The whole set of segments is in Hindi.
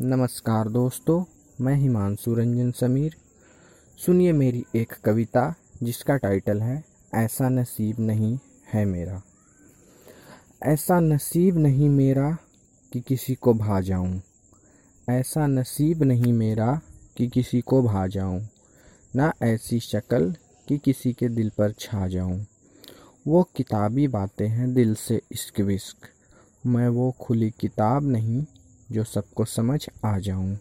नमस्कार दोस्तों, मैं हिमांशु रंजन समीर। सुनिए मेरी एक कविता, जिसका टाइटल है, ऐसा नसीब नहीं है मेरा। ऐसा नसीब नहीं मेरा कि किसी को भा जाऊँ ऐसा नसीब नहीं मेरा कि किसी को भा जाऊँ ना ऐसी शक्ल कि किसी के दिल पर छा जाऊँ। वो किताबी बातें हैं दिल से इश्क विश्क। मैं वो खुली किताब नहीं जो सबको समझ आ जाऊँ।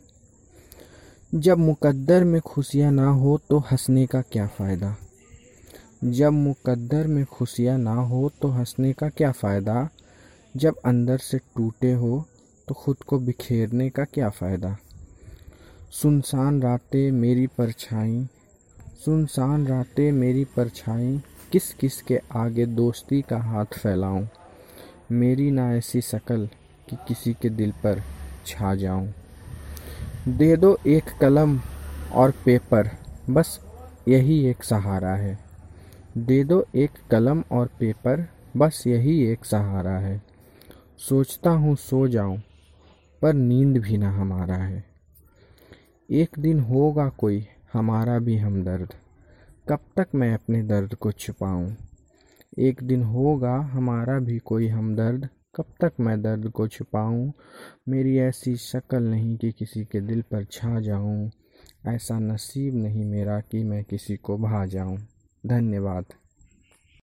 जब मुकद्दर में खुशियाँ ना हो तो हंसने का क्या फ़ायदा? जब मुकद्दर में खुशियाँ ना हो तो हंसने का क्या फ़ायदा? जब अंदर से टूटे हो तो ख़ुद को बिखेरने का क्या फ़ायदा? सुनसान रातें मेरी परछाई, सुनसान रातें मेरी परछाई किस किस के आगे दोस्ती का हाथ फैलाऊं। मेरी ना ऐसी शक्ल कि किसी के दिल पर छा जाऊँ। दे दो एक कलम और पेपर, बस यही एक सहारा है। दे दो एक कलम और पेपर, बस यही एक सहारा है। सोचता हूँ सो जाऊँ, पर नींद भी ना हमारा है। एक दिन होगा कोई, हमारा भी हमदर्द। कब तक मैं अपने दर्द को छुपाऊं? एक दिन होगा, हमारा भी कोई हमदर्द। कब तक मैं दर्द को छुपाऊं? मेरी ऐसी शक्ल नहीं कि किसी के दिल पर छा जाऊँ। ऐसा नसीब नहीं मेरा कि मैं किसी को भा जाऊँ। धन्यवाद।